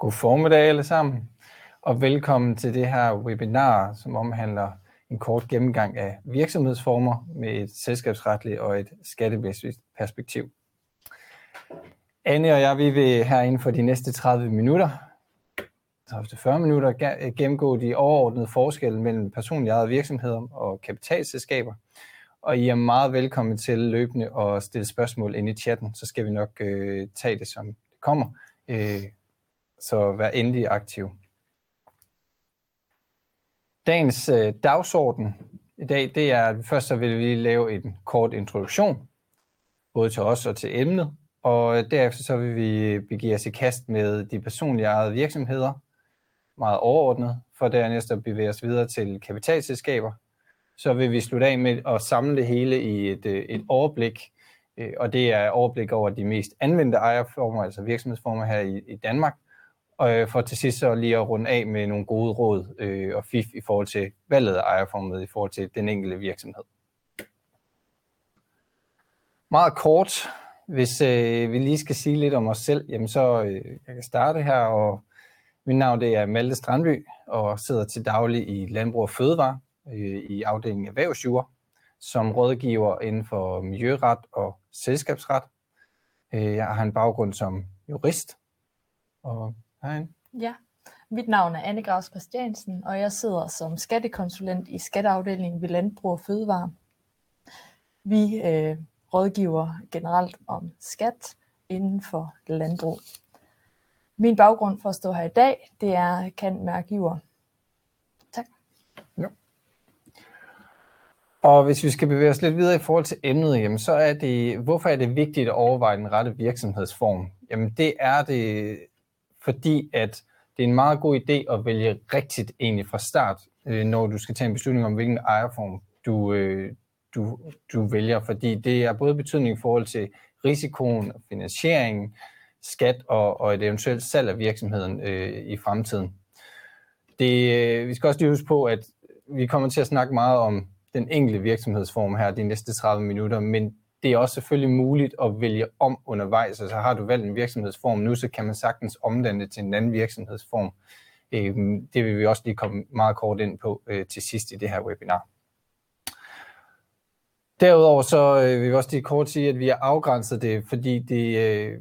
God formiddag alle sammen, og velkommen til det her webinar, som omhandler en kort gennemgang af virksomhedsformer med et selskabsretligt og et skattemæssigt perspektiv. Anne og jeg vi vil her inden for de næste 30 minutter, 30-40 minutter, gennemgå de overordnede forskelle mellem personlige ejede virksomheder og kapitalselskaber. Og I er meget velkommen til løbende at stille spørgsmål ind i chatten, så skal vi nok øh, tage det som det kommer. Øh, så vær endelig aktiv. Dagens øh, dagsorden i dag, det er, at først så vil vi lave en kort introduktion, både til os og til emnet, og øh, derefter så vil vi øh, begive os i kast med de personlige ejede virksomheder, meget overordnet, for dernæst at bevæge os videre til kapitalselskaber. Så vil vi slutte af med at samle det hele i et, øh, et overblik, og det er overblik over de mest anvendte ejerformer, altså virksomhedsformer her i, i Danmark, og øh, for til sidst så lige at runde af med nogle gode råd øh, og fif i forhold til valget af ejerformet i forhold til den enkelte virksomhed. Meget kort, hvis øh, vi lige skal sige lidt om os selv, jamen så øh, jeg kan starte her, og mit navn det er Malte Strandby, og sidder til daglig i Landbrug og Fødevare øh, i afdelingen Erhvervsjure, som rådgiver inden for miljøret og selskabsret. Øh, jeg har en baggrund som jurist, og Hej. Ja, mit navn er Anne Gravs Christiansen, og jeg sidder som skattekonsulent i skatteafdelingen ved Landbrug og Fødevare. Vi øh, rådgiver generelt om skat inden for landbrug. Min baggrund for at stå her i dag, det er kan mærkgiver. Tak. Ja. Og hvis vi skal bevæge os lidt videre i forhold til emnet, jamen, så er det, hvorfor er det vigtigt at overveje den rette virksomhedsform? Jamen det er det fordi at det er en meget god idé at vælge rigtigt egentlig fra start, øh, når du skal tage en beslutning om, hvilken ejerform du, øh, du, du vælger, fordi det er både betydning i forhold til risikoen, finansieringen, skat og, og et eventuelt salg af virksomheden øh, i fremtiden. Det, øh, vi skal også lige huske på, at vi kommer til at snakke meget om den enkelte virksomhedsform her de næste 30 minutter, men det er også selvfølgelig muligt at vælge om undervejs. Altså har du valgt en virksomhedsform nu, så kan man sagtens omdanne det til en anden virksomhedsform. Øhm, det vil vi også lige komme meget kort ind på øh, til sidst i det her webinar. Derudover så øh, vil vi også lige kort sige, at vi har afgrænset det, fordi det øh,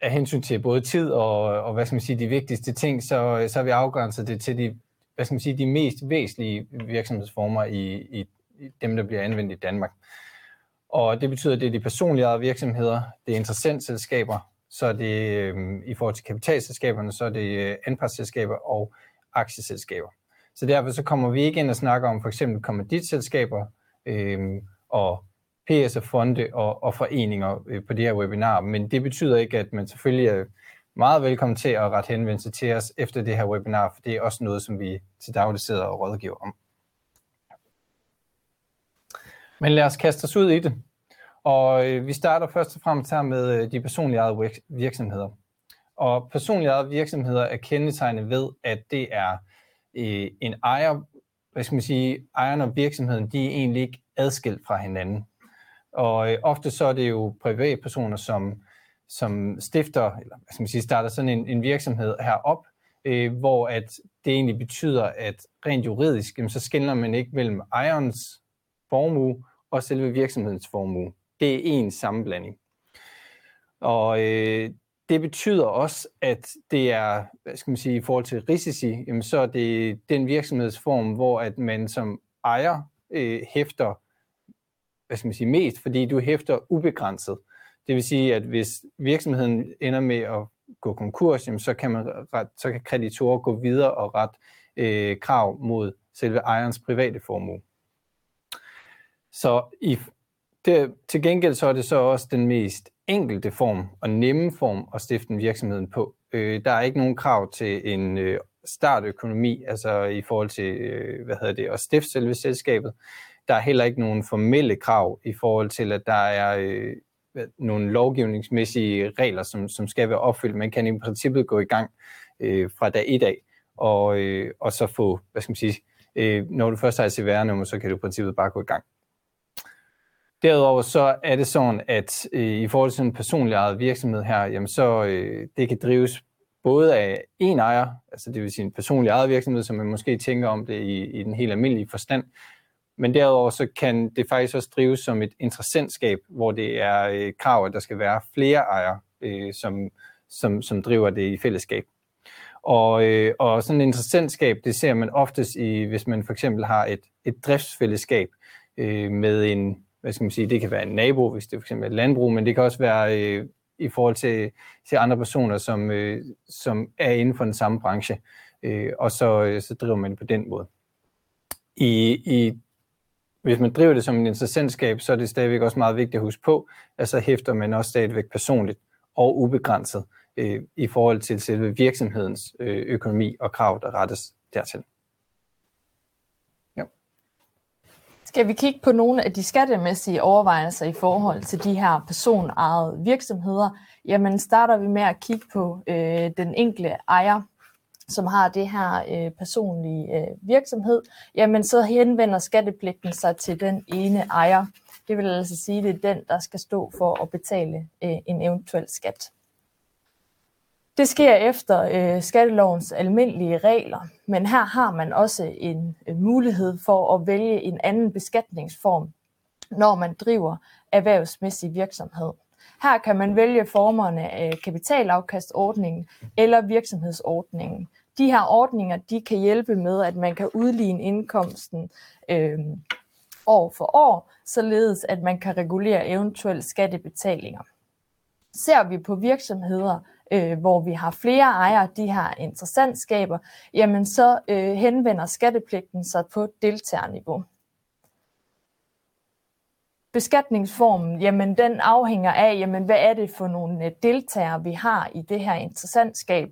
er hensyn til både tid og, og hvad skal man sige, de vigtigste ting, så, så har vi afgrænset det til de, hvad skal man sige, de mest væsentlige virksomhedsformer i, i dem, der bliver anvendt i Danmark. Og det betyder, at det er de personlige ejede virksomheder, det er interessentselskaber, så er det øh, i forhold til kapitalselskaberne, så er det øh, anpartsselskaber og aktieselskaber. Så derfor så kommer vi ikke ind og snakker om for eksempel kommanditselskaber øh, og PS-fonde og, og foreninger øh, på det her webinar, men det betyder ikke, at man selvfølgelig er meget velkommen til at rette henvendelse til os efter det her webinar, for det er også noget, som vi til daglig sidder og rådgiver om. Men lad os kaste os ud i det. Og øh, vi starter først og fremmest her med øh, de personlige ejede virksomheder. Og personlige ejede virksomheder er kendetegnet ved, at det er øh, en ejer, hvad skal man sige, ejeren og virksomheden, de er egentlig ikke adskilt fra hinanden. Og øh, ofte så er det jo privatpersoner, som, som stifter, eller hvad skal man sige, starter sådan en, en virksomhed herop, øh, hvor at det egentlig betyder, at rent juridisk, jamen, så skiller man ikke mellem ejerens formue og selve virksomhedens formue. Det er en sammenblanding. Og øh, det betyder også, at det er, hvad skal man sige, i forhold til risici, jamen, så er det den virksomhedsform, hvor at man som ejer øh, hæfter, hvad skal man sige, mest, fordi du hæfter ubegrænset. Det vil sige, at hvis virksomheden ender med at gå konkurs, jamen, så, kan man ret, så kan kreditorer gå videre og ret øh, krav mod selve ejerens private formue. Så i, det, til gengæld så er det så også den mest enkelte form og nemme form at stifte en virksomhed på. Øh, der er ikke nogen krav til en øh, startøkonomi, altså i forhold til, øh, hvad hedder det, at stifte selve selskabet. Der er heller ikke nogen formelle krav i forhold til, at der er øh, nogle lovgivningsmæssige regler, som, som skal være opfyldt. Man kan i princippet gå i gang øh, fra dag i dag, og, øh, og så få, hvad skal man sige, øh, når du først har et CVR-nummer, så kan du i princippet bare gå i gang. Derudover så er det sådan, at øh, i forhold til en personlig ejet virksomhed her, jamen så øh, det kan drives både af en ejer, altså det vil sige en personlig ejet virksomhed, som man måske tænker om det i, i den helt almindelige forstand, men derudover så kan det faktisk også drives som et interessentskab, hvor det er øh, krav, at der skal være flere ejere, øh, som, som, som driver det i fællesskab. Og, øh, og sådan et interessentskab, det ser man oftest i, hvis man for eksempel har et, et driftsfællesskab øh, med en, hvad skal man sige, det kan være en nabo, hvis det er for eksempel et landbrug, men det kan også være øh, i forhold til, til andre personer, som, øh, som er inden for den samme branche, øh, og så, øh, så driver man det på den måde. I, i, hvis man driver det som en interessentskab, så er det stadigvæk også meget vigtigt at huske på, at så hæfter man også stadigvæk personligt og ubegrænset øh, i forhold til selve virksomhedens øh, økonomi og krav, der rettes dertil. Ja. Skal vi kigge på nogle af de skattemæssige overvejelser i forhold til de her personejede virksomheder? Jamen starter vi med at kigge på øh, den enkelte ejer, som har det her øh, personlige øh, virksomhed, jamen så henvender skattepligten sig til den ene ejer. Det vil altså sige, at det er den, der skal stå for at betale øh, en eventuel skat. Det sker efter øh, skattelovens almindelige regler, men her har man også en øh, mulighed for at vælge en anden beskatningsform, når man driver erhvervsmæssig virksomhed. Her kan man vælge formerne af kapitalafkastordningen eller virksomhedsordningen. De her ordninger de kan hjælpe med, at man kan udligne indkomsten øh, år for år, således at man kan regulere eventuelle skattebetalinger. Ser vi på virksomheder, øh, hvor vi har flere ejere, de her interessantskaber, jamen så øh, henvender skattepligten sig på deltagerniveau. Beskatningsformen, jamen den afhænger af, jamen hvad er det for nogle øh, deltagere, vi har i det her interessantskab.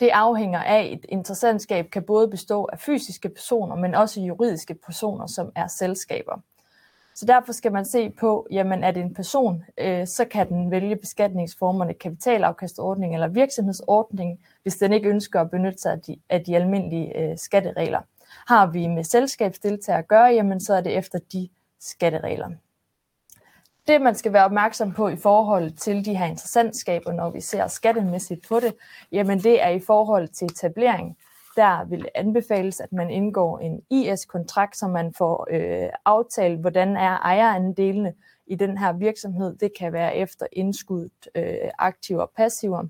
Det afhænger af, et interessantskab kan både bestå af fysiske personer, men også juridiske personer, som er selskaber. Så derfor skal man se på, jamen er det en person, øh, så kan den vælge beskatningsformerne kapitalafkastordning eller virksomhedsordning, hvis den ikke ønsker at benytte sig af de, af de almindelige øh, skatteregler. Har vi med selskabsdeltager at gøre, jamen så er det efter de skatteregler. Det, man skal være opmærksom på i forhold til de her interessantskaber, når vi ser skattemæssigt på det, jamen det er i forhold til etablering der vil anbefales, at man indgår en IS-kontrakt, så man får øh, aftalt, hvordan er ejerandelene i den her virksomhed. Det kan være efter indskudt øh, aktiver og passiver.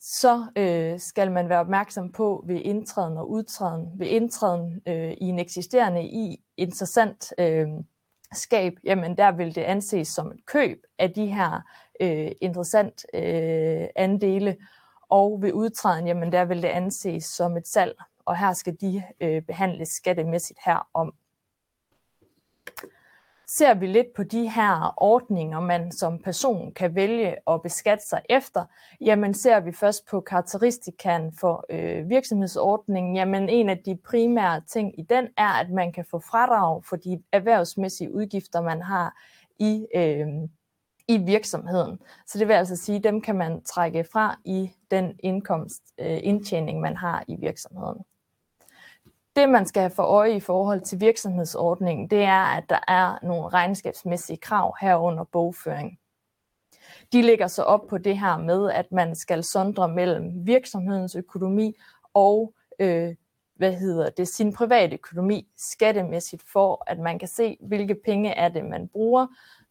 Så øh, skal man være opmærksom på ved indtræden og udtræden. Ved indtræden øh, i en eksisterende i interessant øh, skab, jamen der vil det anses som et køb af de her øh, interessant øh, andele, og ved udtræden, jamen der vil det anses som et salg, og her skal de øh, behandles skattemæssigt herom. Ser vi lidt på de her ordninger, man som person kan vælge at beskatte sig efter, jamen ser vi først på karakteristikken for øh, virksomhedsordningen. Jamen en af de primære ting i den er, at man kan få fradrag for de erhvervsmæssige udgifter, man har i øh, i virksomheden. Så det vil altså sige, at dem kan man trække fra i den indkomst, øh, indtjening, man har i virksomheden. Det, man skal have for øje i forhold til virksomhedsordningen, det er, at der er nogle regnskabsmæssige krav herunder bogføring. De ligger så op på det her med, at man skal sondre mellem virksomhedens økonomi og øh, hvad hedder det, sin private økonomi skattemæssigt, for at man kan se, hvilke penge er det, man bruger,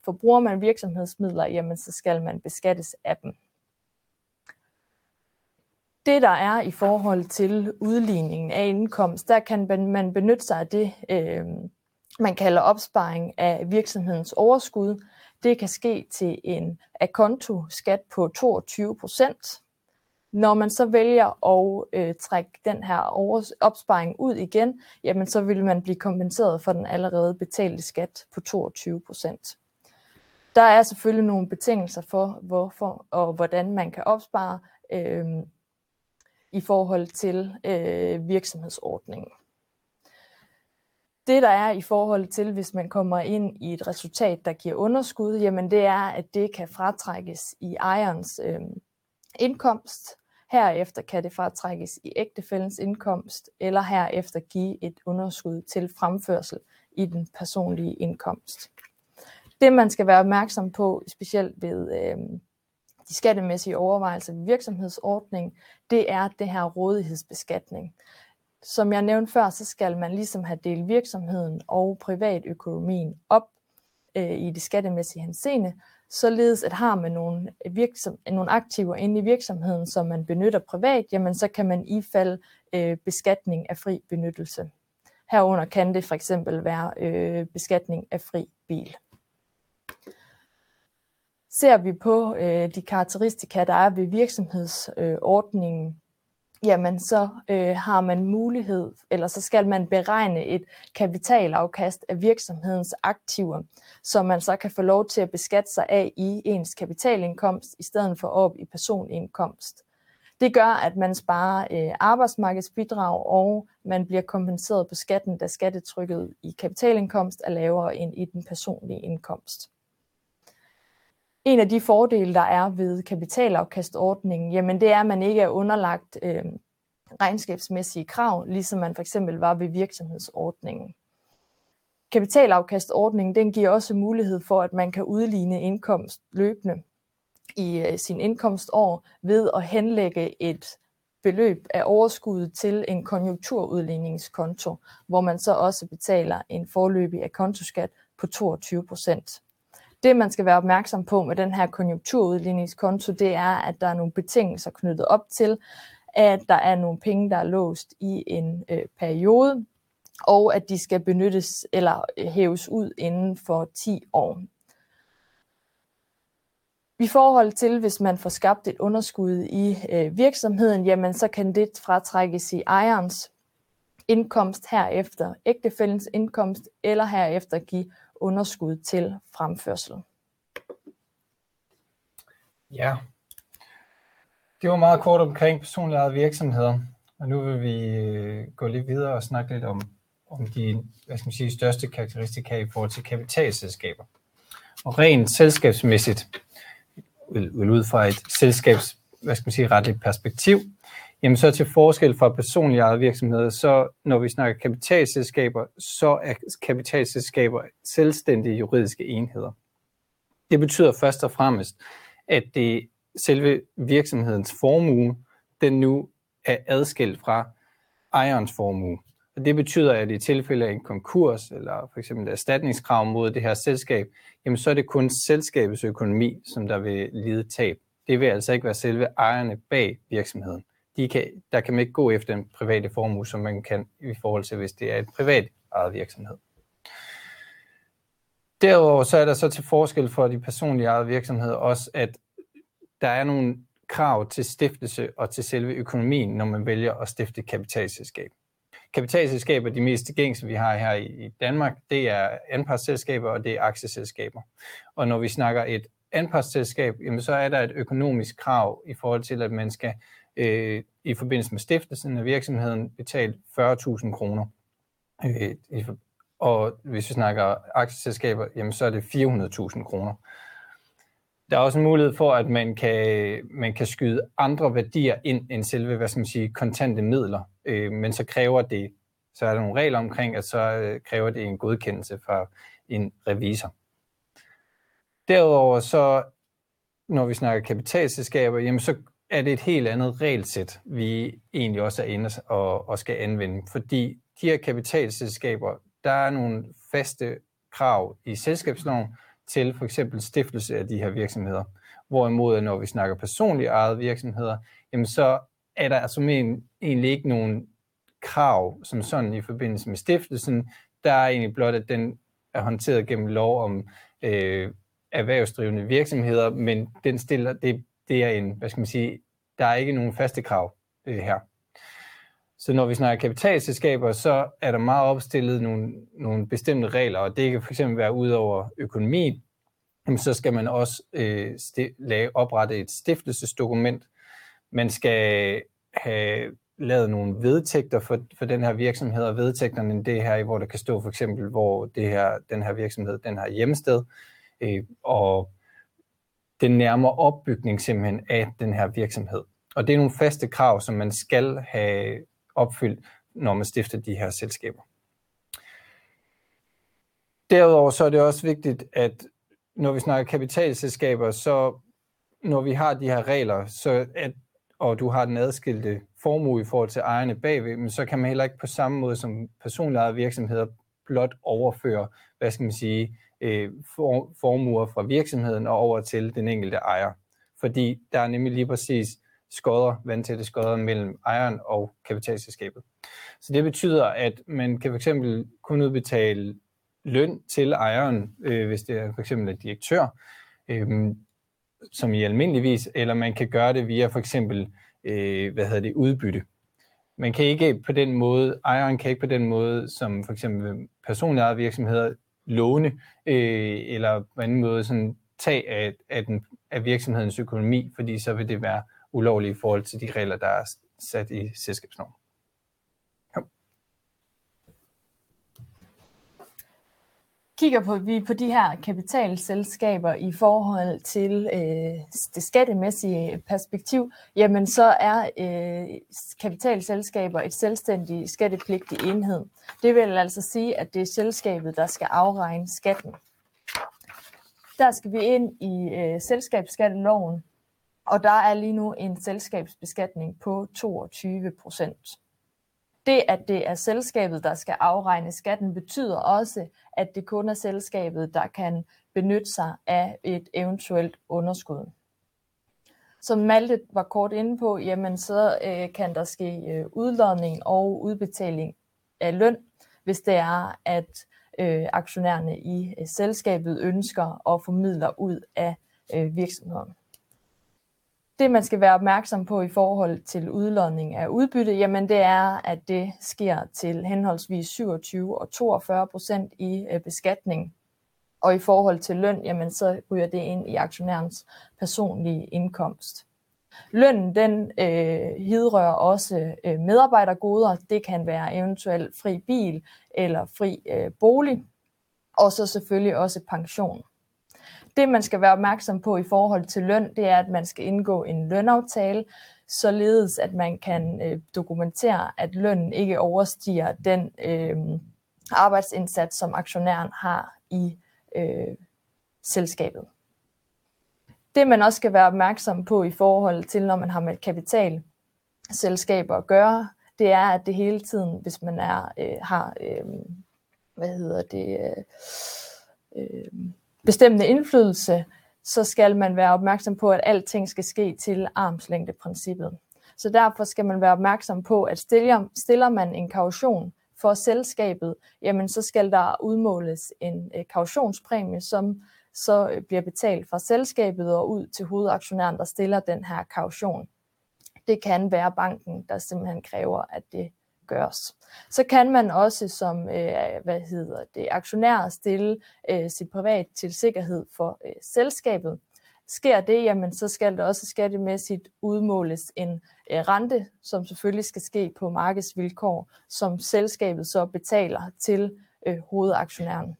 Forbruger man virksomhedsmidler, jamen så skal man beskattes af dem. Det der er i forhold til udligningen af indkomst, der kan man benytte sig af det, øh, man kalder opsparing af virksomhedens overskud. Det kan ske til en akonto-skat på 22 procent. Når man så vælger at øh, trække den her opsparing ud igen, jamen så vil man blive kompenseret for den allerede betalte skat på 22 procent. Der er selvfølgelig nogle betingelser for, hvorfor og hvordan man kan opspare øh, i forhold til øh, virksomhedsordningen. Det der er i forhold til, hvis man kommer ind i et resultat, der giver underskud, jamen det er, at det kan fratrækkes i ejerens øh, indkomst. Herefter kan det fratrækkes i ægtefællens indkomst, eller herefter give et underskud til fremførsel i den personlige indkomst det, man skal være opmærksom på, specielt ved øh, de skattemæssige overvejelser ved virksomhedsordning, det er det her rådighedsbeskatning. Som jeg nævnte før, så skal man ligesom have delt virksomheden og privatøkonomien op øh, i det skattemæssige henseende, således at har man nogle, virksom, nogle aktiver inde i virksomheden, som man benytter privat, jamen så kan man ifalde øh, beskatning af fri benyttelse. Herunder kan det for eksempel være øh, beskatning af fri bil. Ser vi på øh, de karakteristika, der er ved virksomhedsordningen, øh, jamen så øh, har man mulighed, eller så skal man beregne et kapitalafkast af virksomhedens aktiver, som man så kan få lov til at beskatte sig af i ens kapitalindkomst, i stedet for op i personindkomst. Det gør, at man sparer øh, arbejdsmarkedsbidrag, og man bliver kompenseret på skatten, da skattetrykket i kapitalindkomst er lavere end i den personlige indkomst. En af de fordele, der er ved kapitalafkastordningen, jamen det er, at man ikke er underlagt øh, regnskabsmæssige krav, ligesom man for eksempel var ved virksomhedsordningen. Kapitalafkastordningen den giver også mulighed for, at man kan udligne indkomst løbende i øh, sin indkomstår ved at henlægge et beløb af overskuddet til en konjunkturudligningskonto, hvor man så også betaler en forløbig af kontoskat på 22 procent. Det, man skal være opmærksom på med den her konjunkturudligningskonto, det er, at der er nogle betingelser knyttet op til, at der er nogle penge, der er låst i en øh, periode, og at de skal benyttes eller øh, hæves ud inden for 10 år. I forhold til, hvis man får skabt et underskud i øh, virksomheden, jamen så kan det fratrækkes i ejerens indkomst herefter ægtefællens indkomst, eller herefter give underskud til fremførsel. Ja, det var meget kort omkring personlige ejede virksomheder, og nu vil vi øh, gå lidt videre og snakke lidt om, om de hvad skal man sige, største karakteristika i forhold til kapitalselskaber. Og rent selskabsmæssigt, ud fra et selskabs, hvad skal man sige, retligt perspektiv, jamen så til forskel fra personlige ejede virksomheder, så når vi snakker kapitalselskaber, så er kapitalselskaber selvstændige juridiske enheder. Det betyder først og fremmest, at det selve virksomhedens formue, den nu er adskilt fra ejerens formue. Og det betyder, at i tilfælde af en konkurs eller for eksempel erstatningskrav mod det her selskab, jamen så er det kun selskabets økonomi, som der vil lide tab. Det vil altså ikke være selve ejerne bag virksomheden. De kan, der kan man ikke gå efter en private formue, som man kan i forhold til, hvis det er et privat ejet virksomhed. Derudover så er der så til forskel for de personlige ejede virksomheder også, at der er nogle krav til stiftelse og til selve økonomien, når man vælger at stifte kapitalselskab. Kapitalselskaber, de mest gængse, vi har her i Danmark, det er anpartsselskaber og det er aktieselskaber. Og når vi snakker et anpartsselskab, jamen så er der et økonomisk krav i forhold til, at man skal øh, i forbindelse med stiftelsen af virksomheden betalt 40.000 kroner. Øh, og hvis vi snakker aktieselskaber, jamen så er det 400.000 kroner. Der er også en mulighed for, at man kan, man kan skyde andre værdier ind end selve, hvad skal man sige, kontante midler. Øh, men så kræver det, så er der nogle regler omkring, at så øh, kræver det en godkendelse fra en revisor. Derudover så, når vi snakker kapitalselskaber, jamen så er det et helt andet regelsæt, vi egentlig også er inde og, og skal anvende. Fordi de her kapitalselskaber, der er nogle faste krav i selskabsloven, til for eksempel stiftelse af de her virksomheder. Hvorimod, når vi snakker personligt ejede virksomheder, jamen så er der altså egentlig ikke nogen krav som sådan i forbindelse med stiftelsen. Der er egentlig blot, at den er håndteret gennem lov om øh, erhvervsdrivende virksomheder, men den stiller, det, det er en, hvad skal man sige, der er ikke nogen faste krav øh, her. Så når vi snakker kapitalselskaber, så er der meget opstillet nogle, nogle bestemte regler, og det kan fx være ud over økonomi, så skal man også øh, lave, oprette et stiftelsesdokument. Man skal have lavet nogle vedtægter for, for den her virksomhed, og vedtægterne det her, hvor der kan stå for eksempel, hvor det her, den her virksomhed den har hjemsted, øh, og den nærmere opbygning simpelthen af den her virksomhed. Og det er nogle faste krav, som man skal have opfyldt, når man stifter de her selskaber. Derudover så er det også vigtigt, at når vi snakker kapitalselskaber, så når vi har de her regler, så at, og du har den adskilte formue i forhold til ejerne bagved, men så kan man heller ikke på samme måde som personlige virksomheder blot overføre, hvad skal man sige, øh, for, formuer fra virksomheden og over til den enkelte ejer. Fordi der er nemlig lige præcis skodder, vandtætte skodder mellem ejeren og kapitalselskabet. Så det betyder, at man kan fx kun udbetale løn til ejeren, øh, hvis det er for eksempel en direktør, øh, som i almindeligvis, eller man kan gøre det via for eksempel øh, hvad hedder det, udbytte. Man kan ikke på den måde, ejeren kan ikke på den måde, som for eksempel personlige virksomheder, låne øh, eller på anden måde sådan tage af, af, den, af virksomhedens økonomi, fordi så vil det være ulovligt i forhold til de regler, der er sat i selskabsnormen. Kigger på, vi på de her kapitalselskaber i forhold til øh, det skattemæssige perspektiv, jamen så er øh, kapitalselskaber et selvstændigt skattepligtig enhed. Det vil altså sige, at det er selskabet, der skal afregne skatten. Der skal vi ind i øh, selskabsskatteloven, og der er lige nu en selskabsbeskatning på 22 procent. Det, at det er selskabet, der skal afregne skatten, betyder også, at det kun er selskabet, der kan benytte sig af et eventuelt underskud. Som Malte var kort inde på, jamen så øh, kan der ske øh, udlodning og udbetaling af løn, hvis det er, at øh, aktionærerne i øh, selskabet ønsker at formidle ud af øh, virksomheden. Det, man skal være opmærksom på i forhold til udlodning af udbytte, jamen det er, at det sker til henholdsvis 27 og 42 procent i øh, beskatning. Og i forhold til løn, jamen så ryger det ind i aktionærens personlige indkomst. Lønnen den øh, hidrører også øh, medarbejdergoder. Det kan være eventuelt fri bil eller fri øh, bolig. Og så selvfølgelig også pension. Det, man skal være opmærksom på i forhold til løn, det er, at man skal indgå en lønaftale, således at man kan øh, dokumentere, at lønnen ikke overstiger den øh, arbejdsindsats, som aktionæren har i øh, selskabet. Det man også skal være opmærksom på i forhold til, når man har med kapitalselskaber at gøre, det er, at det hele tiden, hvis man er øh, har, øh, hvad hedder det, øh, øh, bestemmende indflydelse, så skal man være opmærksom på, at alting skal ske til armslængdeprincippet. Så derfor skal man være opmærksom på, at stiller, stiller man en kaution for selskabet, jamen så skal der udmåles en øh, kautionspræmie, som så øh, bliver betalt fra selskabet og ud til hovedaktionæren, der stiller den her kaution. Det kan være banken, der simpelthen kræver, at det gøres. Så kan man også som øh, hvad hedder det, aktionær stille øh, sit privat til sikkerhed for øh, selskabet. Sker det, jamen, så skal der også skattemæssigt udmåles en øh, rente, som selvfølgelig skal ske på markedsvilkår, som selskabet så betaler til øh, hovedaktionæren,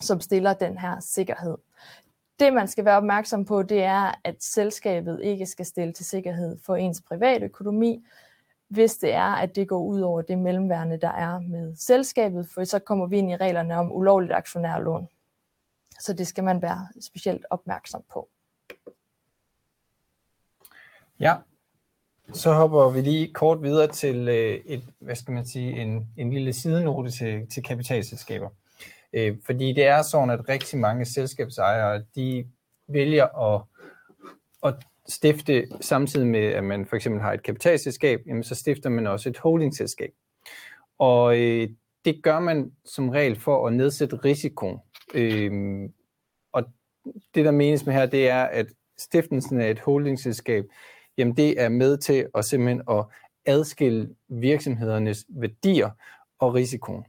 som stiller den her sikkerhed. Det, man skal være opmærksom på, det er, at selskabet ikke skal stille til sikkerhed for ens private økonomi, hvis det er, at det går ud over det mellemværende, der er med selskabet, for så kommer vi ind i reglerne om ulovligt aktionærlån. Så det skal man være specielt opmærksom på. Ja, så hopper vi lige kort videre til øh, et, hvad skal man sige, en, en lille sidenote til, til kapitalselskaber. Øh, fordi det er sådan, at rigtig mange selskabsejere, de vælger at, at stifte, samtidig med at man for eksempel har et kapitalselskab, jamen så stifter man også et holdingselskab. Og øh, det gør man som regel for at nedsætte risikoen. Øh, og det, der menes med her, det er, at stiftelsen af et holdingselskab, jamen det er med til at simpelthen at adskille virksomhedernes værdier og risikoen.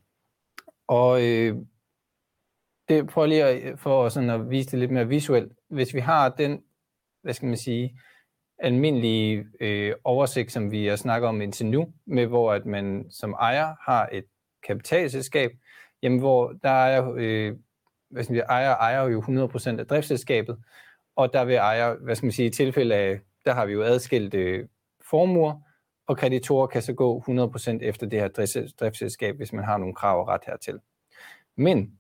Og øh, det prøver lige at, for sådan at vise det lidt mere visuelt. Hvis vi har den hvad skal man sige, almindelige øh, oversigt, som vi har snakket om indtil nu, med hvor at man som ejer har et kapitalselskab, jamen hvor der er øh, hvad skal man sige, ejer ejer jo 100% af driftsselskabet, og der vil ejer, hvad skal man sige, i tilfælde af, der har vi jo adskilt øh, formuer, og kreditorer kan så gå 100% efter det her driftsselskab, hvis man har nogle krav og ret hertil. Men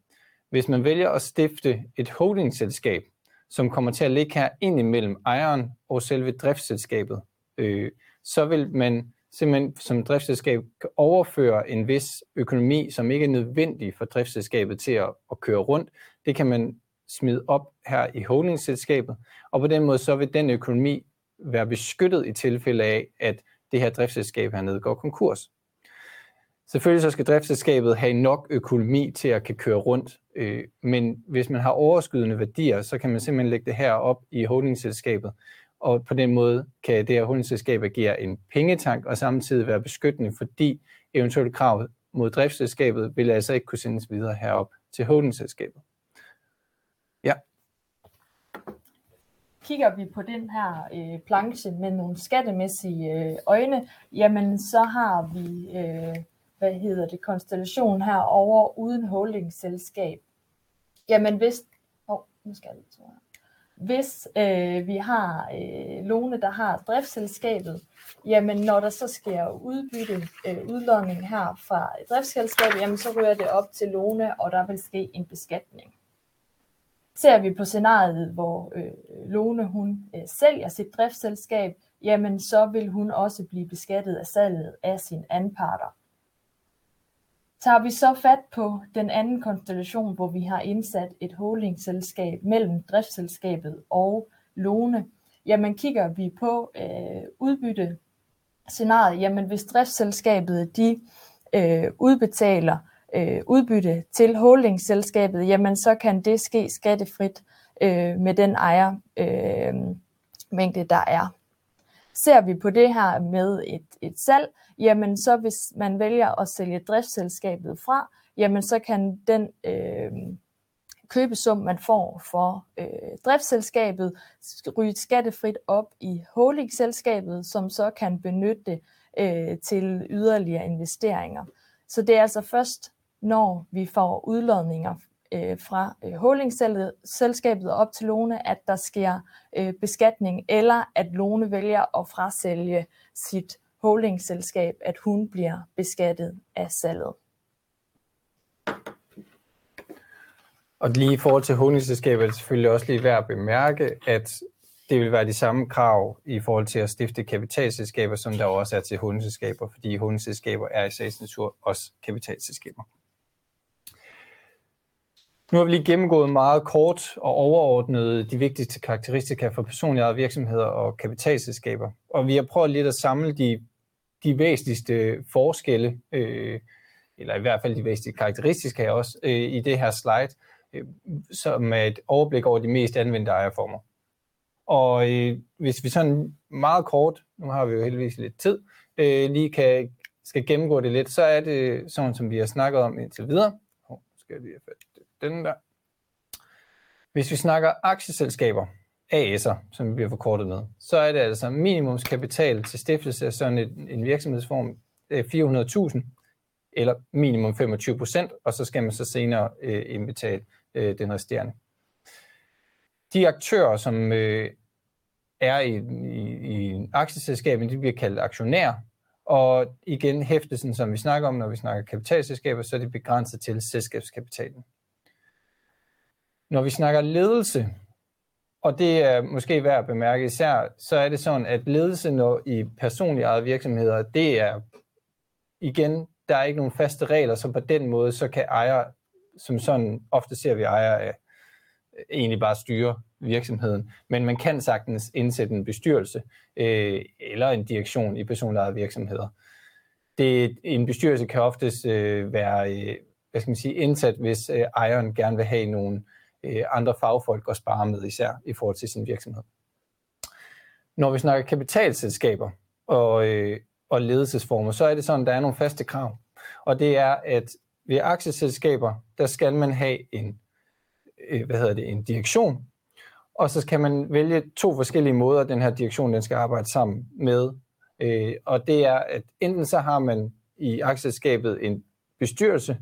hvis man vælger at stifte et holdingselskab, som kommer til at ligge her ind imellem ejeren og selve driftsselskabet, øh, så vil man simpelthen som driftsselskab overføre en vis økonomi, som ikke er nødvendig for driftsselskabet til at, at køre rundt. Det kan man smide op her i holdingselskabet, og på den måde så vil den økonomi være beskyttet i tilfælde af, at det her driftsselskab hernede går konkurs. Selvfølgelig så skal driftsselskabet have nok økonomi til at kan køre rundt, øh, men hvis man har overskydende værdier, så kan man simpelthen lægge det her op i holdingselskabet, og på den måde kan det her holdingselskab agere en pengetank og samtidig være beskyttende, fordi eventuelle krav mod driftsselskabet vil altså ikke kunne sendes videre herop til holdingselskabet. Ja. Kigger vi på den her øh, planche med nogle skattemæssige øh, øjne, jamen så har vi øh, hvad hedder det, konstellation her over uden holdingselskab. Jamen hvis, oh, nu skal jeg lige hvis øh, vi har øh, Lone, der har driftsselskabet, jamen når der så sker udbytte, øh, udlodning her fra driftsselskabet, jamen så ryger det op til Lone, og der vil ske en beskatning. Ser vi på scenariet, hvor øh, Lone hun øh, sælger sit driftsselskab, jamen så vil hun også blive beskattet af salget af sine anparter. Tager vi så fat på den anden konstellation, hvor vi har indsat et holdingselskab mellem driftsselskabet og Lone, jamen kigger vi på øh, udbytte scenariet, jamen hvis driftsselskabet de øh, udbetaler øh, udbytte til holdingselskabet, jamen så kan det ske skattefrit øh, med den ejer øh, mængde, der er. Ser vi på det her med et, et salg, jamen så hvis man vælger at sælge driftsselskabet fra, jamen så kan den øh, købesum, man får for øh, driftsselskabet, ryge skattefrit op i holdingselskabet, som så kan benytte det øh, til yderligere investeringer. Så det er altså først, når vi får udlodninger øh, fra øh, holdingselskabet op til Lone, at der sker øh, beskatning, eller at Lone vælger at frasælge sit holdingselskab, at hun bliver beskattet af salget. Og lige i forhold til holdingselskabet er det selvfølgelig også lige værd at bemærke, at det vil være de samme krav i forhold til at stifte kapitalselskaber, som der også er til holdingselskaber, fordi holdingselskaber er i sagens natur også kapitalselskaber. Nu har vi lige gennemgået meget kort og overordnet de vigtigste karakteristika for personlige ejede virksomheder og kapitalselskaber. Og vi har prøvet lidt at samle de, de væsentligste forskelle, øh, eller i hvert fald de væsentligste karakteristika her også, øh, i det her slide, øh, som er et overblik over de mest anvendte ejerformer. Og øh, hvis vi sådan meget kort, nu har vi jo heldigvis lidt tid, øh, lige kan, skal gennemgå det lidt, så er det sådan, som vi har snakket om indtil videre. Oh, skal jeg lige have fat den der. Hvis vi snakker aktieselskaber, AS'er, som vi bliver forkortet med, så er det altså minimumskapital til stiftelse af sådan en, en virksomhedsform øh, 400.000 eller minimum 25 procent, og så skal man så senere øh, indbetale øh, den resterende. De aktører, som øh, er i, i, i aktieselskabet, de bliver kaldt aktionærer, og igen hæftelsen, som vi snakker om, når vi snakker kapitalselskaber, så er det begrænset til selskabskapitalen. Når vi snakker ledelse, og det er måske værd at bemærke især, så er det sådan, at ledelse når i personlige ejede virksomheder, det er igen, der er ikke nogen faste regler, så på den måde, så kan ejer, som sådan ofte ser vi ejer af, egentlig bare styre virksomheden. Men man kan sagtens indsætte en bestyrelse øh, eller en direktion i personlige ejede virksomheder. Det, en bestyrelse kan oftest øh, være øh, hvad skal man sige, indsat, hvis øh, ejeren gerne vil have nogle øh, Øh, andre fagfolk at spare med, især i forhold til sin virksomhed. Når vi snakker kapitalselskaber og, øh, og ledelsesformer, så er det sådan, at der er nogle faste krav. Og det er, at ved aktieselskaber, der skal man have en, øh, hvad hedder det, en direktion, og så kan man vælge to forskellige måder, den her direktion den skal arbejde sammen med. Øh, og det er, at enten så har man i aktieselskabet en bestyrelse,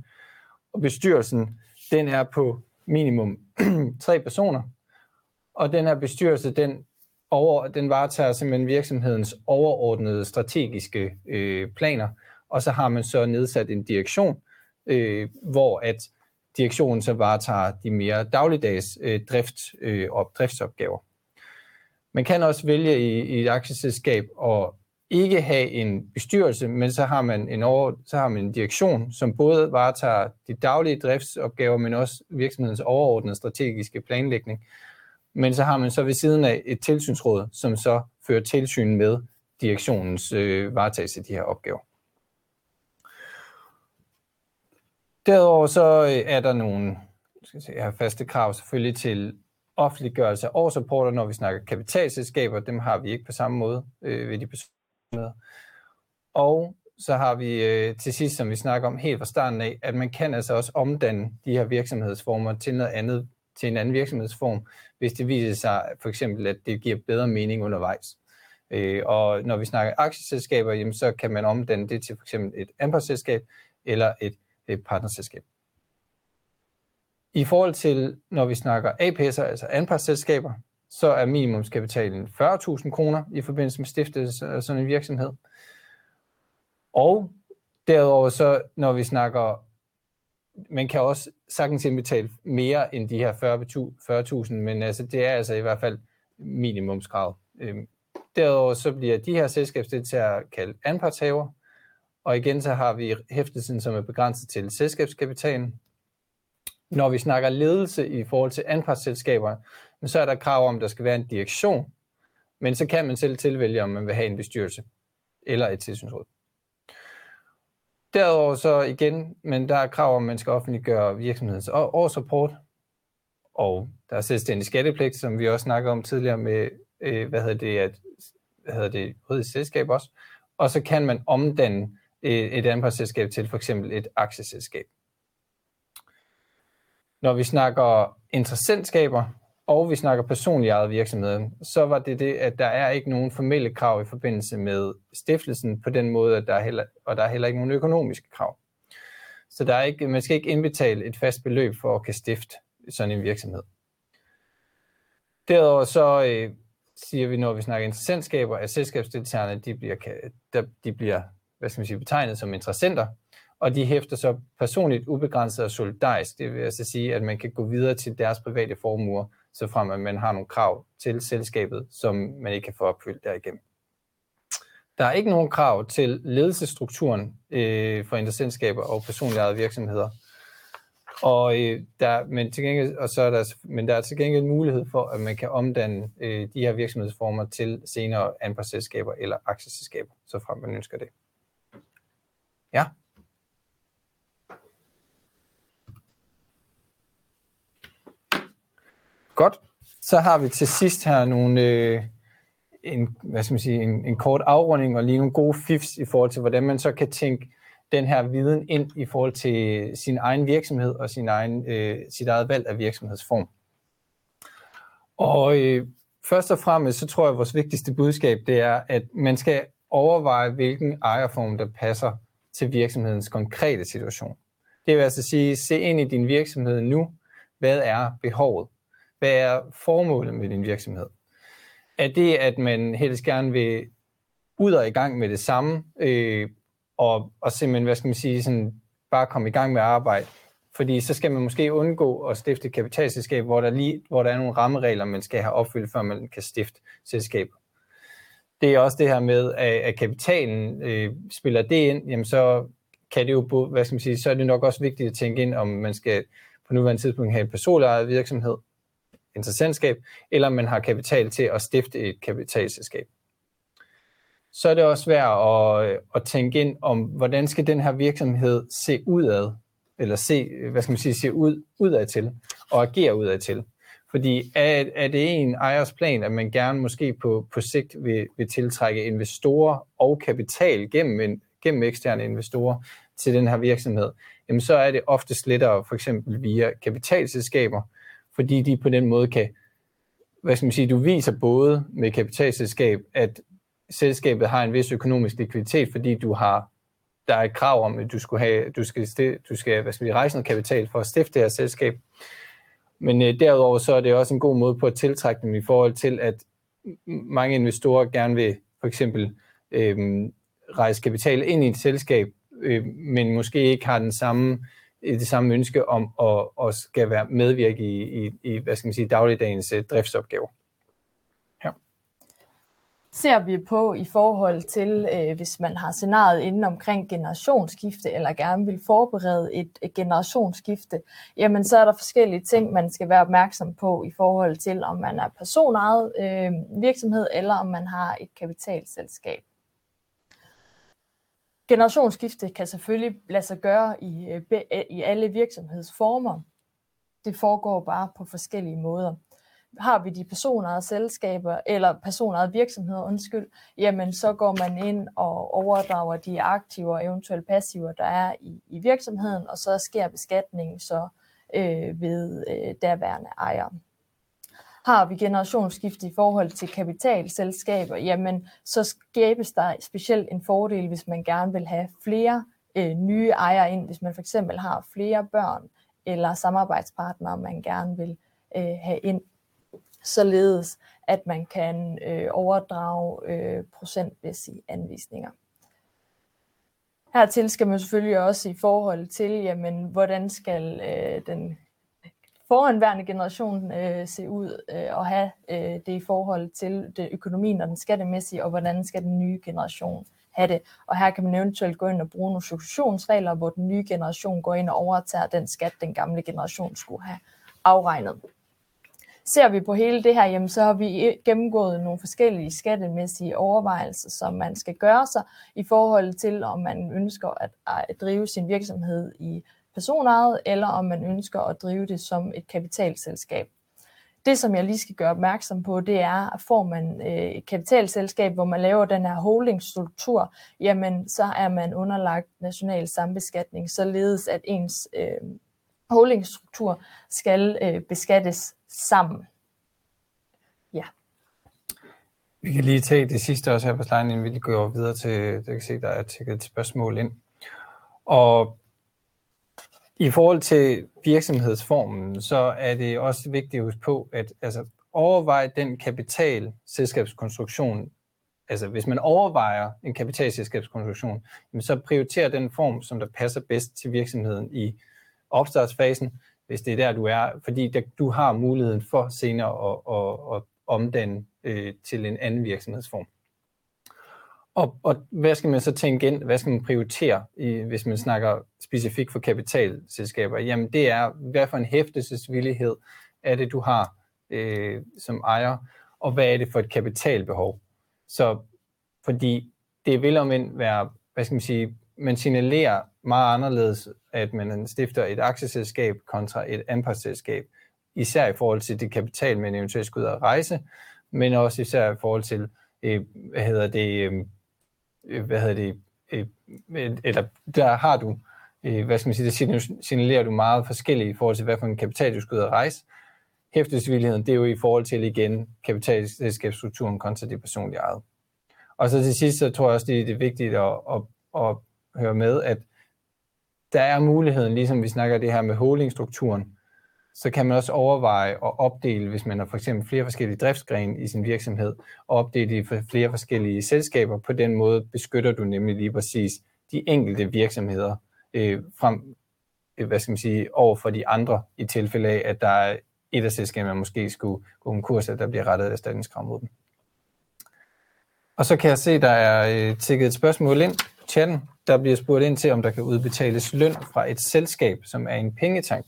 og bestyrelsen den er på minimum tre personer, og den her bestyrelse, den, over, den varetager simpelthen virksomhedens overordnede strategiske øh, planer, og så har man så nedsat en direktion, øh, hvor at direktionen så varetager de mere dagligdags øh, drift, øh, op, driftsopgaver. Man kan også vælge i, i et aktieselskab at ikke have en bestyrelse, men så har man en, over, så har man en direktion, som både varetager de daglige driftsopgaver, men også virksomhedens overordnede strategiske planlægning. Men så har man så ved siden af et tilsynsråd, som så fører tilsyn med direktionens øh, varetagelse af de her opgaver. Derudover så øh, er der nogle skal se, jeg har faste krav selvfølgelig til offentliggørelse af årsrapporter, når vi snakker kapitalselskaber. Dem har vi ikke på samme måde øh, ved de med. Og så har vi øh, til sidst, som vi snakker om helt fra starten af, at man kan altså også omdanne de her virksomhedsformer til noget andet, til en anden virksomhedsform, hvis det viser sig for eksempel, at det giver bedre mening undervejs. Øh, og når vi snakker aktieselskaber, jamen, så kan man omdanne det til for eksempel et anpartsselskab eller et, et partnerselskab. I forhold til, når vi snakker APS'er, altså anpartsselskaber, så er minimumskapitalen 40.000 kroner i forbindelse med stiftelse af sådan en virksomhed. Og derudover så, når vi snakker, man kan også sagtens indbetale mere end de her 40.000, men altså, det er altså i hvert fald minimumskrav. Øhm, derudover så bliver de her selskabsdeltagere kaldt anpartshaver, og igen så har vi hæftelsen, som er begrænset til selskabskapitalen, når vi snakker ledelse i forhold til anpartsselskaber, så er der krav om, at der skal være en direktion, men så kan man selv tilvælge, om man vil have en bestyrelse eller et tilsynsråd. Derudover så igen, men der er krav om, at man skal offentliggøre virksomhedens årsrapport, og der er selvstændig skattepligt, som vi også snakkede om tidligere med, øh, hvad hedder det, at, hvad hedder det, juridisk selskab også, og så kan man omdanne øh, et anpartsselskab til for eksempel et aktieselskab. Når vi snakker interessentskaber, og vi snakker personligt ejet virksomhed, så var det det, at der er ikke nogen formelle krav i forbindelse med stiftelsen på den måde, at der er heller, og der er heller ikke nogen økonomiske krav. Så der er ikke, man skal ikke indbetale et fast beløb for at kan stifte sådan en virksomhed. Derudover så øh, siger vi, når vi snakker interessentskaber, at selskabsdeltagerne de bliver, de bliver hvad skal man sige, betegnet som interessenter, og de hæfter så personligt ubegrænset og solidarisk. Det vil altså sige, at man kan gå videre til deres private formuer, så frem at man har nogle krav til selskabet, som man ikke kan få opfyldt derigennem. Der er ikke nogen krav til ledelsesstrukturen øh, for interessentskaber og personligt ejede virksomheder. Og, øh, der, men, til gengæld, og så er der, men der er til gengæld mulighed for, at man kan omdanne øh, de her virksomhedsformer til senere anpartsselskaber eller aktieselskaber, så frem man ønsker det. Ja. Godt. Så har vi til sidst her nogle, øh, en, hvad skal man sige, en, en kort afrunding og lige nogle gode fifs i forhold til, hvordan man så kan tænke den her viden ind i forhold til sin egen virksomhed og sin egen, øh, sit eget valg af virksomhedsform. Og øh, først og fremmest, så tror jeg, at vores vigtigste budskab, det er, at man skal overveje, hvilken ejerform, der passer til virksomhedens konkrete situation. Det vil altså sige, se ind i din virksomhed nu. Hvad er behovet? Hvad er formålet med din virksomhed? Er det, at man helst gerne vil ud og i gang med det samme, øh, og, og simpelthen, hvad skal man sige, sådan, bare komme i gang med arbejde? Fordi så skal man måske undgå at stifte et kapitalselskab, hvor der, lige, hvor der er nogle rammeregler, man skal have opfyldt, før man kan stifte selskabet. Det er også det her med, at, at kapitalen øh, spiller det ind, jamen så kan det jo, hvad skal man sige, så er det nok også vigtigt at tænke ind, om man skal på nuværende tidspunkt have en personlig virksomhed, interessentskab, eller man har kapital til at stifte et kapitalselskab. Så er det også værd at, øh, at tænke ind om, hvordan skal den her virksomhed se udad, eller se, hvad skal man sige, se ud, udad til, og agere udad til. Fordi er, er det en ejers plan, at man gerne måske på, på sigt vil, vil tiltrække investorer og kapital gennem, en, gennem eksterne investorer til den her virksomhed, jamen så er det oftest lettere for eksempel via kapitalselskaber, fordi de på den måde kan, hvad skal man sige, du viser både med kapitalselskab, at selskabet har en vis økonomisk likviditet, fordi du har der er et krav om, at du skulle have, du skal, du skal hvad skal vi, rejse noget kapital for at stifte det her selskab. Men øh, derudover så er det også en god måde på at tiltrække dem i forhold til, at mange investorer gerne vil for eksempel øh, rejse kapital ind i et selskab, øh, men måske ikke har den samme det samme ønske om at, at skal være medvirke i, i, i hvad skal man sige, dagligdagens øh, driftsopgaver. Ja. Ser vi på i forhold til, øh, hvis man har scenariet inden omkring generationsskifte, eller gerne vil forberede et, et generationsskifte, jamen så er der forskellige ting, man skal være opmærksom på i forhold til, om man er personejet øh, virksomhed, eller om man har et kapitalselskab. Generationsskifte kan selvfølgelig lade sig gøre i, øh, øh, i alle virksomhedsformer. Det foregår bare på forskellige måder. Har vi de personejede selskaber, eller personejede virksomheder, undskyld, jamen så går man ind og overdrager de aktiver og eventuelle passiver, der er i, i virksomheden, og så sker beskatningen så øh, ved øh, derværende ejere har vi generationsskifte i forhold til kapitalselskaber, jamen så skabes der specielt en fordel, hvis man gerne vil have flere øh, nye ejere ind, hvis man for eksempel har flere børn eller samarbejdspartnere, man gerne vil øh, have ind, således at man kan øh, overdrage øh, procentmæssige anvisninger. Hertil skal man selvfølgelig også i forhold til, jamen, hvordan skal øh, den foranværende generation øh, se ud øh, og have øh, det i forhold til det økonomien og den skattemæssige, og hvordan skal den nye generation have det. Og her kan man eventuelt gå ind og bruge nogle successionsregler, hvor den nye generation går ind og overtager den skat, den gamle generation skulle have afregnet. Ser vi på hele det her, jamen, så har vi gennemgået nogle forskellige skattemæssige overvejelser, som man skal gøre sig i forhold til, om man ønsker at, at drive sin virksomhed i personejet, eller om man ønsker at drive det som et kapitalselskab. Det, som jeg lige skal gøre opmærksom på, det er, at får man øh, et kapitalselskab, hvor man laver den her holdingstruktur, jamen så er man underlagt national sambeskatning, således at ens øh, holdingstruktur skal øh, beskattes sammen. Ja. Vi kan lige tage det sidste også her på sliden, inden vi går videre til, det kan se, der er tækket et spørgsmål ind. Og i forhold til virksomhedsformen, så er det også vigtigt at huske på, at altså, overveje den kapitalselskabskonstruktion, altså hvis man overvejer en kapitalselskabskonstruktion, så prioriterer den form, som der passer bedst til virksomheden i opstartsfasen, hvis det er der, du er, fordi der, du har muligheden for senere at, at, at omdanne øh, til en anden virksomhedsform. Og, og hvad skal man så tænke ind? Hvad skal man prioritere, i, hvis man snakker specifikt for kapitalselskaber? Jamen det er, hvad for en hæftelsesvillighed er det, du har øh, som ejer, og hvad er det for et kapitalbehov? Så fordi det vil omvendt være, hvad skal man sige, man signalerer meget anderledes, at man stifter et aktieselskab kontra et anpartsselskab, især i forhold til det kapital, man eventuelt skal ud og rejse, men også især i forhold til, øh, hvad hedder det, øh, Øh, Øh, hvad hedder det, øh, eller der har du, øh, hvad skal man sige, der signalerer du meget forskelligt i forhold til, hvad for en kapital du skal ud og rejse. Hæftelsesvilligheden, det er jo i forhold til igen kapitalselskabsstrukturen kontra det personlige eget. Og så til sidst, så tror jeg også, det er vigtigt at, at, at høre med, at der er muligheden, ligesom vi snakker det her med holdingstrukturen, så kan man også overveje at opdele, hvis man har for eksempel flere forskellige driftsgrene i sin virksomhed, og opdele i flere forskellige selskaber. På den måde beskytter du nemlig lige præcis de enkelte virksomheder øh, frem, øh, hvad skal man sige, over for de andre, i tilfælde af, at der er et af selskaberne, måske skulle gå konkurs, at der bliver rettet erstatningskrav mod dem. Og så kan jeg se, der er øh, tækket et spørgsmål ind chatten. Der bliver spurgt ind til, om der kan udbetales løn fra et selskab, som er en pengetank.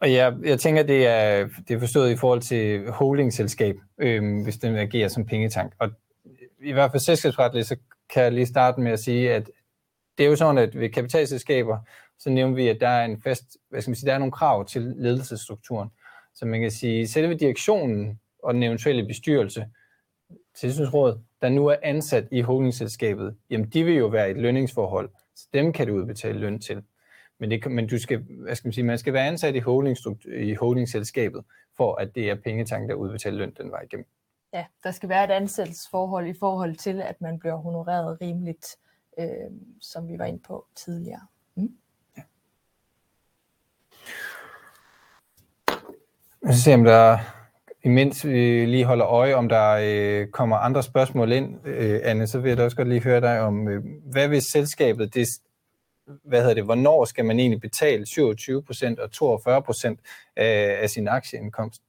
Og jeg, jeg tænker, det er, det er forstået i forhold til holdingselskab, øh, hvis den agerer som pengetank. Og i hvert fald selskabsretligt, så kan jeg lige starte med at sige, at det er jo sådan, at ved kapitalselskaber, så nævner vi, at der er en fast, hvad skal man sige, der er nogle krav til ledelsesstrukturen. Så man kan sige, selve direktionen og den eventuelle bestyrelse, tilsynsråd, der nu er ansat i holdingselskabet, jamen de vil jo være et lønningsforhold, så dem kan du udbetale løn til. Men, det, men du skal, hvad skal man, sige, man skal være ansat i, holding, i holdingselskabet, for at det er pengetanken, der udbetaler løn den vej igennem. Ja, der skal være et ansættelsesforhold i forhold til, at man bliver honoreret rimeligt, øh, som vi var inde på tidligere. Mm. Ja. Jeg skal se, om der, imens vi lige holder øje, om der øh, kommer andre spørgsmål ind, øh, Anne, så vil jeg da også godt lige høre dig om, øh, hvad hvis selskabet det hvad hedder det, hvornår skal man egentlig betale 27% og 42 af, øh, af sin aktieindkomst?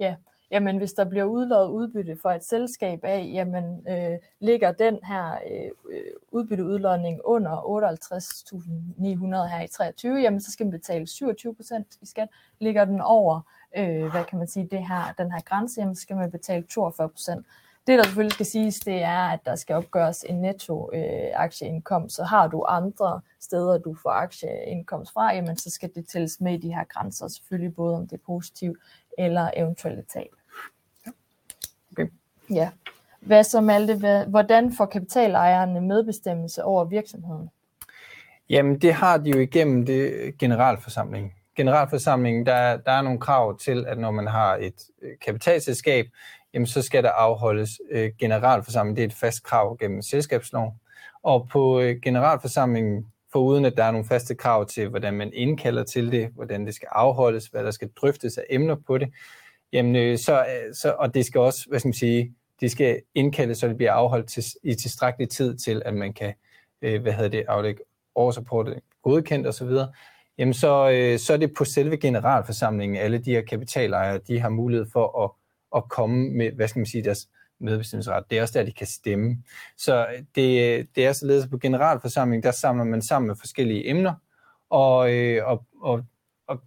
Ja, jamen hvis der bliver udlået udbytte for et selskab af, jamen øh, ligger den her øh, øh udbytteudlodning under 58.900 her i 23, jamen så skal man betale 27% i skat. Ligger den over, øh, hvad kan man sige, det her, den her grænse, jamen så skal man betale 42 det, der selvfølgelig skal siges, det er, at der skal opgøres en netto øh, aktieindkomst. Så har du andre steder, du får aktieindkomst fra, jamen så skal det tælles med i de her grænser, selvfølgelig både om det er positivt eller eventuelle tab. Okay. Ja. Hvad så, Malte, hvordan får kapitalejerne medbestemmelse over virksomheden? Jamen, det har de jo igennem det generalforsamling. Generalforsamlingen, der, der er nogle krav til, at når man har et øh, kapitalselskab, jamen så skal der afholdes øh, generalforsamling. Det er et fast krav gennem selskabsloven. Og på øh, generalforsamlingen, foruden at der er nogle faste krav til, hvordan man indkalder til det, hvordan det skal afholdes, hvad der skal drøftes af emner på det, jamen øh, så, øh, så, og det skal også, hvad skal man sige, de skal indkaldes, så det bliver afholdt til, i tilstrækkelig tid til, at man kan, øh, hvad hedder det, aflægge årsrapportet godkendt osv., jamen så, øh, så er det på selve generalforsamlingen, alle de her kapitalejere, de har mulighed for at at komme med, hvad skal man sige, deres medbestemmelsesret. Det er også der, de kan stemme. Så øh, det, det er således på generalforsamling, der samler man sammen med forskellige emner, og, øh, og, og, og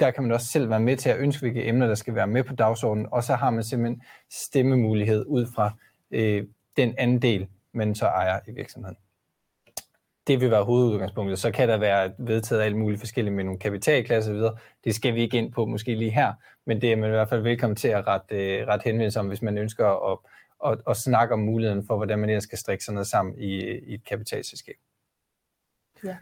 der kan man også selv være med til at ønske, hvilke emner, der skal være med på dagsordenen, og så har man simpelthen stemmemulighed ud fra øh, den anden del, man så ejer i virksomheden det vil være hovedudgangspunktet. Så kan der være vedtaget alt muligt forskelligt med nogle kapitalklasser videre. Det skal vi ikke ind på måske lige her, men det er man i hvert fald velkommen til at rette, øh, ret henvendelse om, hvis man ønsker at, at, at snakke om muligheden for, hvordan man skal strikke sådan noget sammen i, i et kapitalselskab. Ja.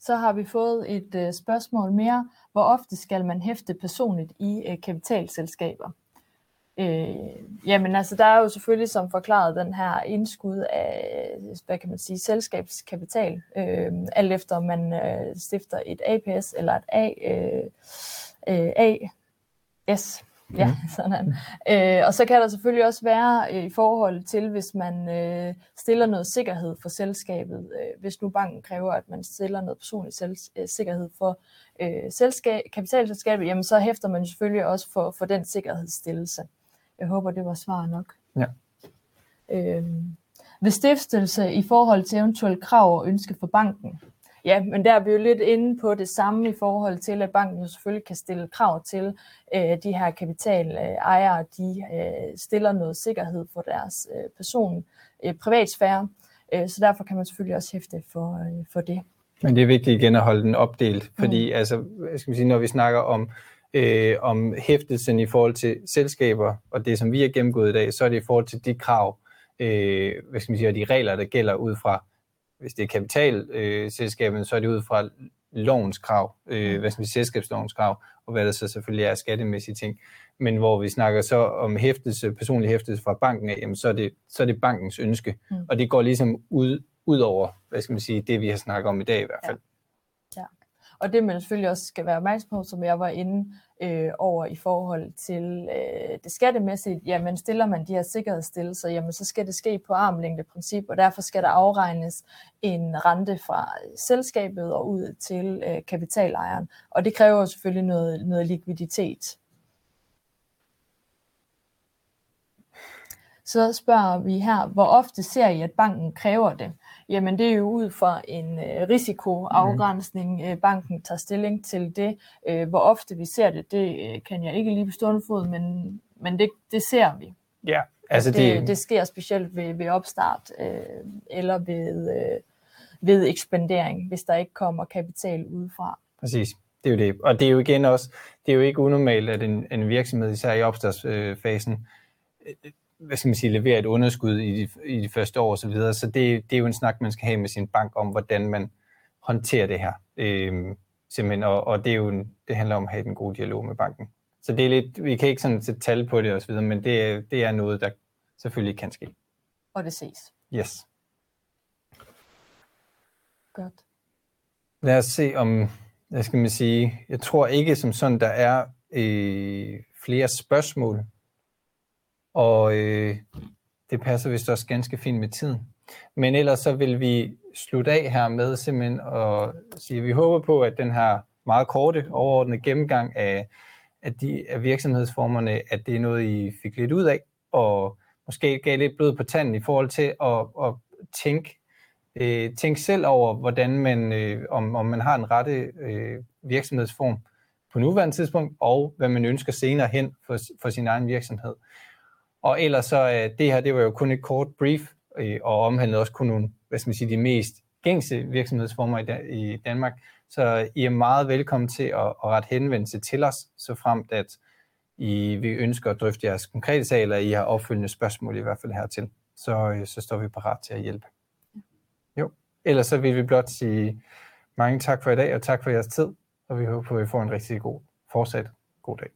Så har vi fået et øh, spørgsmål mere. Hvor ofte skal man hæfte personligt i øh, kapitalselskaber? Øh, jamen altså, der er jo selvfølgelig som forklaret den her indskud af, hvad kan man sige, selskabskapital, øh, alt efter man øh, stifter et APS eller et A, øh, øh, AS. Ja, mm. sådan. Øh, og så kan der selvfølgelig også være øh, i forhold til, hvis man øh, stiller noget sikkerhed for selskabet. Øh, hvis nu banken kræver, at man stiller noget personlig selv, øh, sikkerhed for øh, selskab, kapitalselskabet, jamen så hæfter man selvfølgelig også for, for den sikkerhedsstillelse. Jeg håber, det var svar nok. Ja. Øhm, ved stiftelse i forhold til eventuelle krav og ønske for banken. Ja, men der er vi jo lidt inde på det samme i forhold til, at banken jo selvfølgelig kan stille krav til øh, de her kapitalejere, de øh, stiller noget sikkerhed for deres øh, person, øh, privatsfære, øh, så derfor kan man selvfølgelig også hæfte for, øh, for det. Men det er vigtigt igen at holde den opdelt, fordi mm. altså, skal man sige, når vi snakker om øh, om hæftelsen i forhold til selskaber, og det som vi har gennemgået i dag, så er det i forhold til de krav, øh, hvad skal man sige, og de regler, der gælder ud fra, hvis det er kapitalselskabet, øh, så er det ud fra lovens krav, øh, hvad skal man sige, selskabslovens krav, og hvad der så selvfølgelig er skattemæssige ting. Men hvor vi snakker så om hæftelse, personlig hæftelse fra banken af, jamen så er det, så er det bankens ønske. Mm. Og det går ligesom ud, ud over, hvad skal man sige, det vi har snakket om i dag i hvert fald. Ja. Og det man selvfølgelig også skal være opmærksom på, som jeg var inde øh, over i forhold til øh, det skattemæssigt, jamen stiller man de her sikkerhedsstillelser, jamen så skal det ske på armlængdeprincip, og derfor skal der afregnes en rente fra øh, selskabet og ud til øh, kapitalejeren. Og det kræver selvfølgelig noget, noget likviditet. Så spørger vi her, hvor ofte ser I, at banken kræver det? Jamen det er jo ud fra en øh, risikoafgrænsning, mm. øh, banken tager stilling til det. Øh, hvor ofte vi ser det, det øh, kan jeg ikke lige på stående fod, men, men det, det ser vi. Ja, altså det, det, det sker specielt ved, ved opstart øh, eller ved, øh, ved ekspandering, hvis der ikke kommer kapital udefra. Præcis. Det er jo det. Og det er jo igen også, det er jo ikke unormalt, at en, en virksomhed, især i opstartsfasen, øh, hvad skal man sige, levere et underskud i de, i de første år osv. Så, videre. så det, det er jo en snak, man skal have med sin bank om, hvordan man håndterer det her. Øhm, simpelthen, og, og det, er jo en, det handler om at have en god dialog med banken. Så det er lidt, vi kan ikke sådan sætte tal på det osv., men det, det er noget, der selvfølgelig kan ske. Og det ses. Yes. Godt. Lad os se om, hvad skal man sige, jeg tror ikke som sådan, der er øh, flere spørgsmål og øh, det passer vist også ganske fint med tiden. Men ellers så vil vi slutte af her med simpelthen at sige, at vi håber på, at den her meget korte, overordnede gennemgang af, af, de, af virksomhedsformerne, at det er noget, I fik lidt ud af, og måske gav lidt blod på tanden i forhold til at, at tænke, øh, tænke selv over, hvordan man, øh, om, om man har en rette øh, virksomhedsform på nuværende tidspunkt, og hvad man ønsker senere hen for, for sin egen virksomhed. Og ellers så, øh, det her, det var jo kun et kort brief, øh, og omhandlede også kun nogle, hvad skal man sige, de mest gængse virksomhedsformer i, i Danmark. Så øh, I er meget velkommen til at, at rette henvendelse til os, så fremt at I vi ønsker at drøfte jeres konkrete sag, eller I har opfølgende spørgsmål i hvert fald hertil. Så, øh, så står vi parat til at hjælpe. Jo, ellers så vil vi blot sige mange tak for i dag, og tak for jeres tid, og vi håber, at I får en rigtig god fortsat god dag.